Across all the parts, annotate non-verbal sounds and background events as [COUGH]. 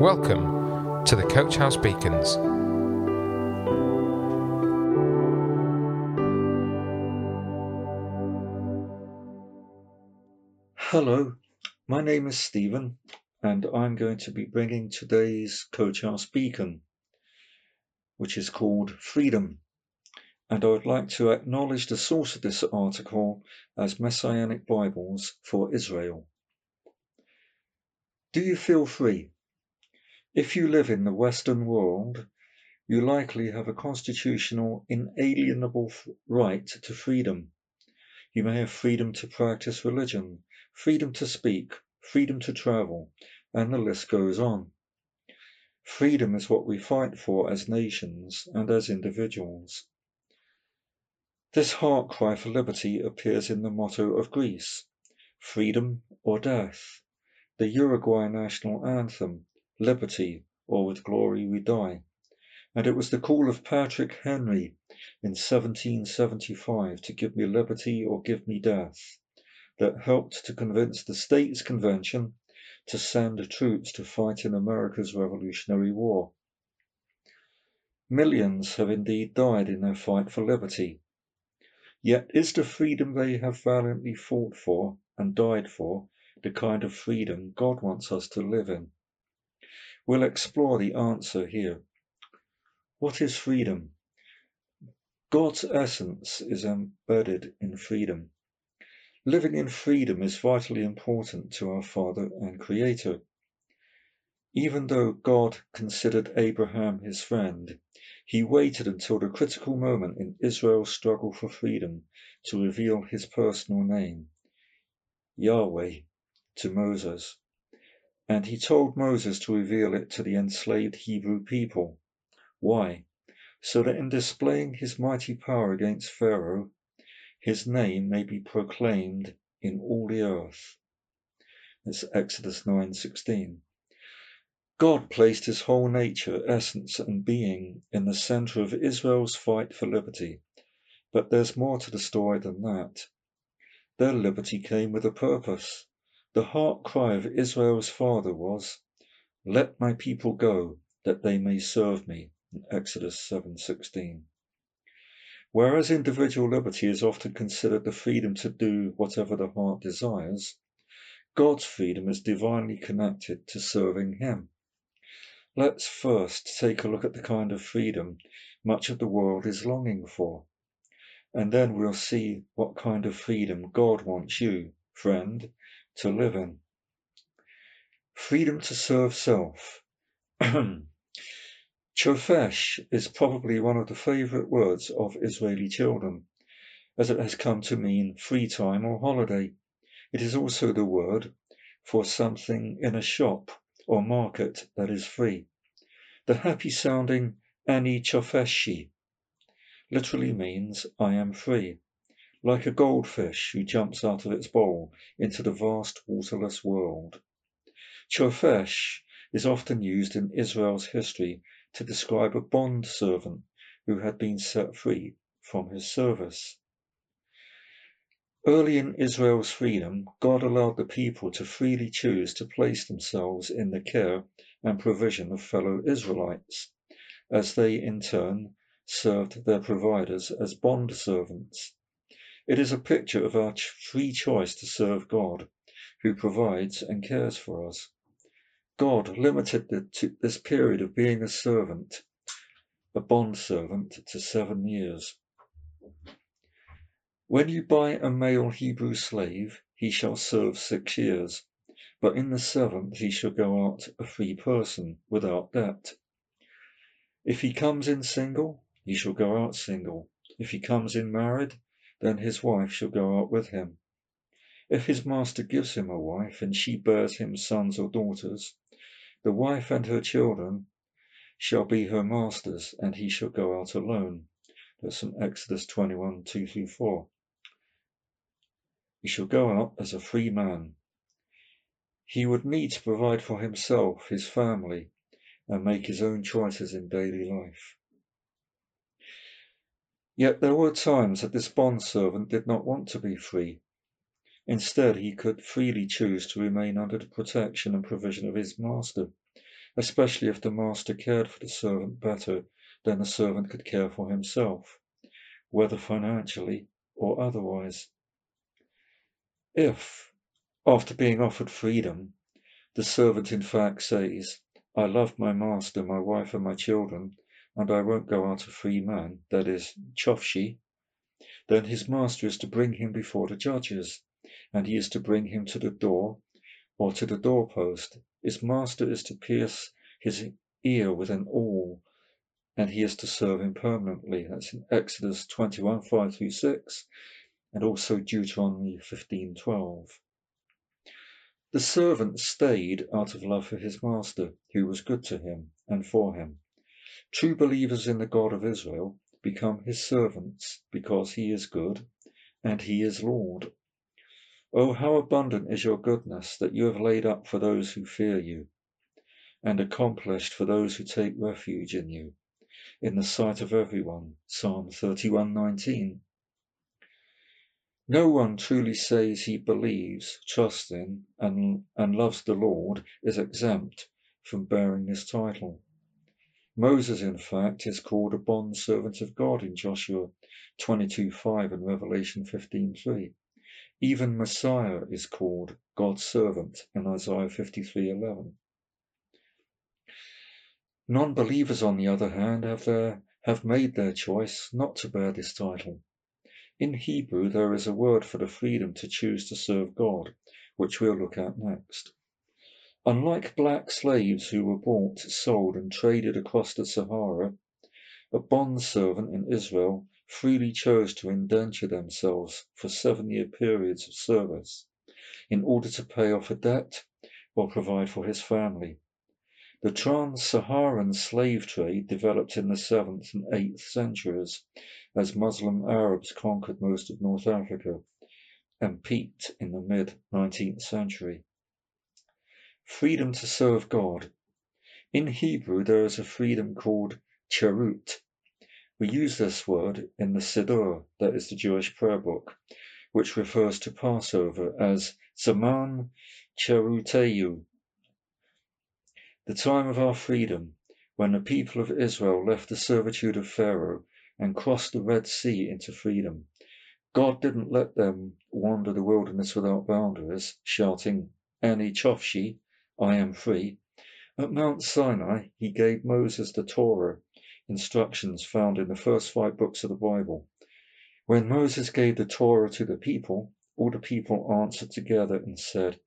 Welcome to the Coach House Beacons. Hello, my name is Stephen, and I'm going to be bringing today's Coach House Beacon, which is called Freedom. And I would like to acknowledge the source of this article as Messianic Bibles for Israel. Do you feel free? If you live in the Western world, you likely have a constitutional inalienable right to freedom. You may have freedom to practice religion, freedom to speak, freedom to travel, and the list goes on. Freedom is what we fight for as nations and as individuals. This heart cry for liberty appears in the motto of Greece, freedom or death, the Uruguay national anthem, liberty, or with glory we die. And it was the call of Patrick Henry in 1775 to give me liberty or give me death that helped to convince the States Convention to send troops to fight in America's Revolutionary War. Millions have indeed died in their fight for liberty. Yet is the freedom they have valiantly fought for and died for the kind of freedom God wants us to live in? We'll explore the answer here. What is freedom? God's essence is embedded in freedom. Living in freedom is vitally important to our Father and Creator. Even though God considered Abraham his friend, he waited until the critical moment in Israel's struggle for freedom to reveal his personal name, Yahweh, to Moses and he told Moses to reveal it to the enslaved Hebrew people. Why? So that in displaying his mighty power against Pharaoh, his name may be proclaimed in all the earth. It's Exodus 9:16. God placed his whole nature, essence, and being in the center of Israel's fight for liberty. But there's more to the story than that. Their liberty came with a purpose. The heart cry of Israel's father was, Let my people go, that they may serve me. Exodus 7:16. Whereas individual liberty is often considered the freedom to do whatever the heart desires, God's freedom is divinely connected to serving Him. Let's first take a look at the kind of freedom much of the world is longing for, and then we'll see what kind of freedom God wants you, friend, to live in. Freedom to serve self. [CLEARS THROAT] Chofesh is probably one of the favorite words of Israeli children, as it has come to mean free time or holiday. It is also the word for something in a shop or market that is free. The happy sounding Ani Chofeshi literally means I am free like a goldfish who jumps out of its bowl into the vast waterless world. Chofesh is often used in Israel's history to describe a bond servant who had been set free from his service. Early in Israel's freedom, God allowed the people to freely choose to place themselves in the care and provision of fellow Israelites, as they in turn served their providers as bond servants. It is a picture of our free choice to serve God, who provides and cares for us. God limited this period of being a servant, a bond servant, to seven years. When you buy a male Hebrew slave, he shall serve six years, but in the seventh he shall go out a free person, without debt. If he comes in single, he shall go out single. If he comes in married, then his wife shall go out with him. If his master gives him a wife, and she bears him sons or daughters, the wife and her children shall be her master's, and he shall go out alone. That's from Exodus 21, 2 through 4. He shall go out as a free man. He would need to provide for himself, his family, and make his own choices in daily life. Yet there were times that this bond-servant did not want to be free. Instead, he could freely choose to remain under the protection and provision of his master, especially if the master cared for the servant better than the servant could care for himself, whether financially or otherwise. If, after being offered freedom, the servant in fact says, I love my master, my wife, and my children, and I won't go out a free man, that is, chofshi, then his master is to bring him before the judges, and he is to bring him to the door or to the doorpost. His master is to pierce his ear with an awl, and he is to serve him permanently. That's in Exodus 21 5 through 6, and also Deuteronomy 15 12. The servant stayed out of love for his master, who was good to him and for him. True believers in the God of Israel become his servants because he is good and he is Lord. Oh, how abundant is your goodness that you have laid up for those who fear you and accomplished for those who take refuge in you in the sight of everyone. Psalm 31:19. No one truly says he believes, trusts in, and, and loves the Lord is exempt from bearing this title. Moses, in fact, is called a bond servant of God in Joshua 22:5 and Revelation 15:3. Even Messiah is called God's servant in Isaiah 53:11. Non-believers, on the other hand, have their have made their choice not to bear this title. In Hebrew, there is a word for the freedom to choose to serve God, which we'll look at next. Unlike black slaves who were bought, sold, and traded across the Sahara, a bond servant in Israel freely chose to indenture themselves for seven year periods of service in order to pay off a debt or provide for his family. The trans Saharan slave trade developed in the 7th and 8th centuries as Muslim Arabs conquered most of North Africa and peaked in the mid 19th century. Freedom to serve God. In Hebrew, there is a freedom called cherut. We use this word in the Siddur, that is the Jewish prayer book, which refers to Passover as Zaman Cheruteinu, the time of our freedom, when the people of Israel left the servitude of Pharaoh and crossed the Red Sea into freedom. God didn't let them wander the wilderness without boundaries, shouting, Ani Chofshi, I am free. At Mount Sinai, he gave Moses the Torah, instructions found in the first five books of the Bible. When Moses gave the Torah to the people, all the people answered together and said,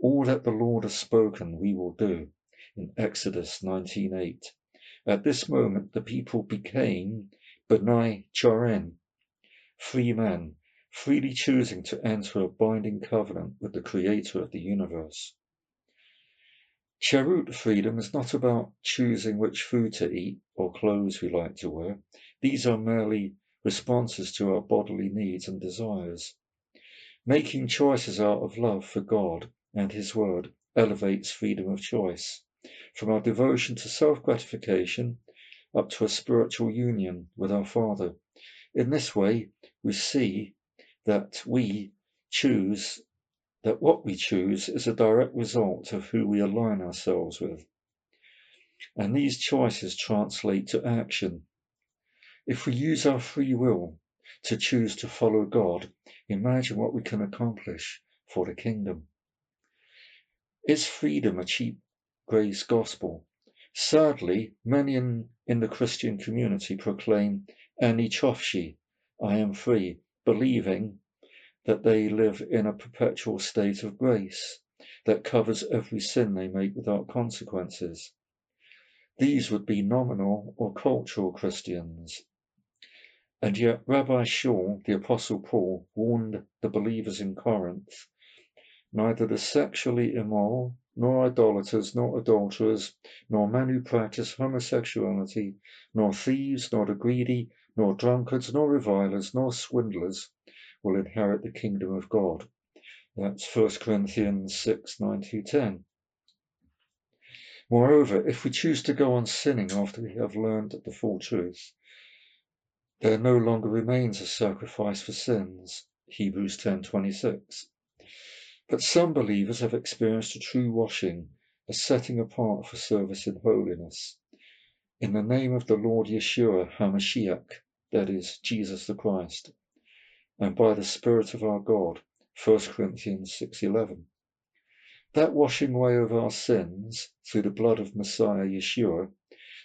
All that the Lord has spoken we will do, in Exodus 19.8. At this moment the people became B'nai Chorin, free men, freely choosing to enter a binding covenant with the creator of the universe. Cherut freedom is not about choosing which food to eat or clothes we like to wear. These are merely responses to our bodily needs and desires. Making choices out of love for God and His Word elevates freedom of choice. From our devotion to self gratification up to a spiritual union with our Father. In this way, we see that we choose, that what we choose is a direct result of who we align ourselves with. And these choices translate to action. If we use our free will to choose to follow God, imagine what we can accomplish for the kingdom. Is freedom a cheap grace gospel? Sadly, many in, in the Christian community proclaim Ani Chofshi, I am free, believing that they live in a perpetual state of grace that covers every sin they make without consequences. These would be nominal or cultural Christians. And yet Rabbi Shaul, the Apostle Paul, warned the believers in Corinth, neither the sexually immoral, nor idolaters, nor adulterers, nor men who practice homosexuality, nor thieves, nor the greedy, nor drunkards, nor revilers, nor swindlers will inherit the kingdom of God. That's 1 Corinthians 6 9 to 10. Moreover, if we choose to go on sinning after we have learned the full truth, there no longer remains a sacrifice for sins. Hebrews 10:26. But some believers have experienced a true washing a setting apart for service in holiness. In the name of the Lord Yeshua HaMashiach, that is, Jesus the Christ, and by the Spirit of our God, 1 Corinthians 6.11. That washing away of our sins through the blood of Messiah Yeshua,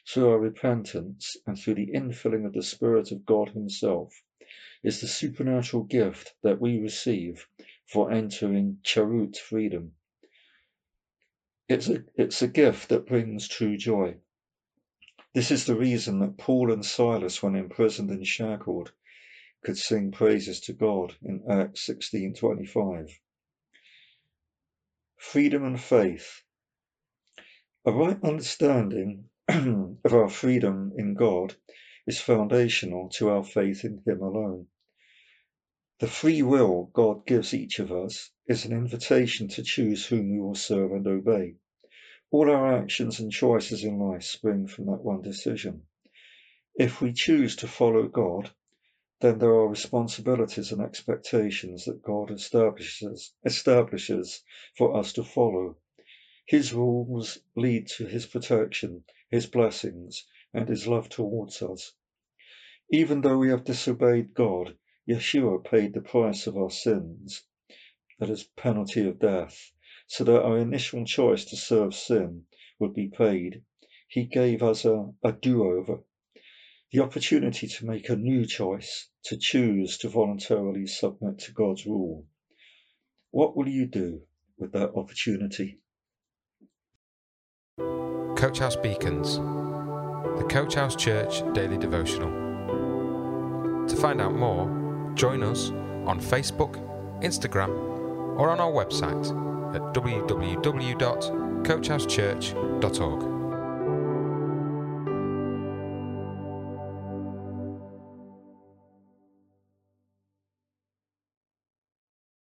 through our repentance, and through the infilling of the Spirit of God Himself, is the supernatural gift that we receive for entering Cherut freedom. It's a, it's a gift that brings true joy. This is the reason that Paul and Silas, when imprisoned and shackled, could sing praises to God in Acts 16:25. Freedom and faith. A right understanding [CLEARS THROAT] of our freedom in God is foundational to our faith in Him alone. The free will God gives each of us is an invitation to choose whom we will serve and obey. All our actions and choices in life spring from that one decision. If we choose to follow God, then there are responsibilities and expectations that God establishes, establishes for us to follow. His rules lead to his protection, his blessings, and his love towards us. Even though we have disobeyed God, Yeshua paid the price of our sins, that is, penalty of death, so that our initial choice to serve sin would be paid. He gave us a, a do-over, the opportunity to make a new choice, to choose to voluntarily submit to God's rule. What will you do with that opportunity? Coach House Beacons, the Coach House Church Daily Devotional. To find out more, join us on Facebook, Instagram, or on our website at www.coachhousechurch.org.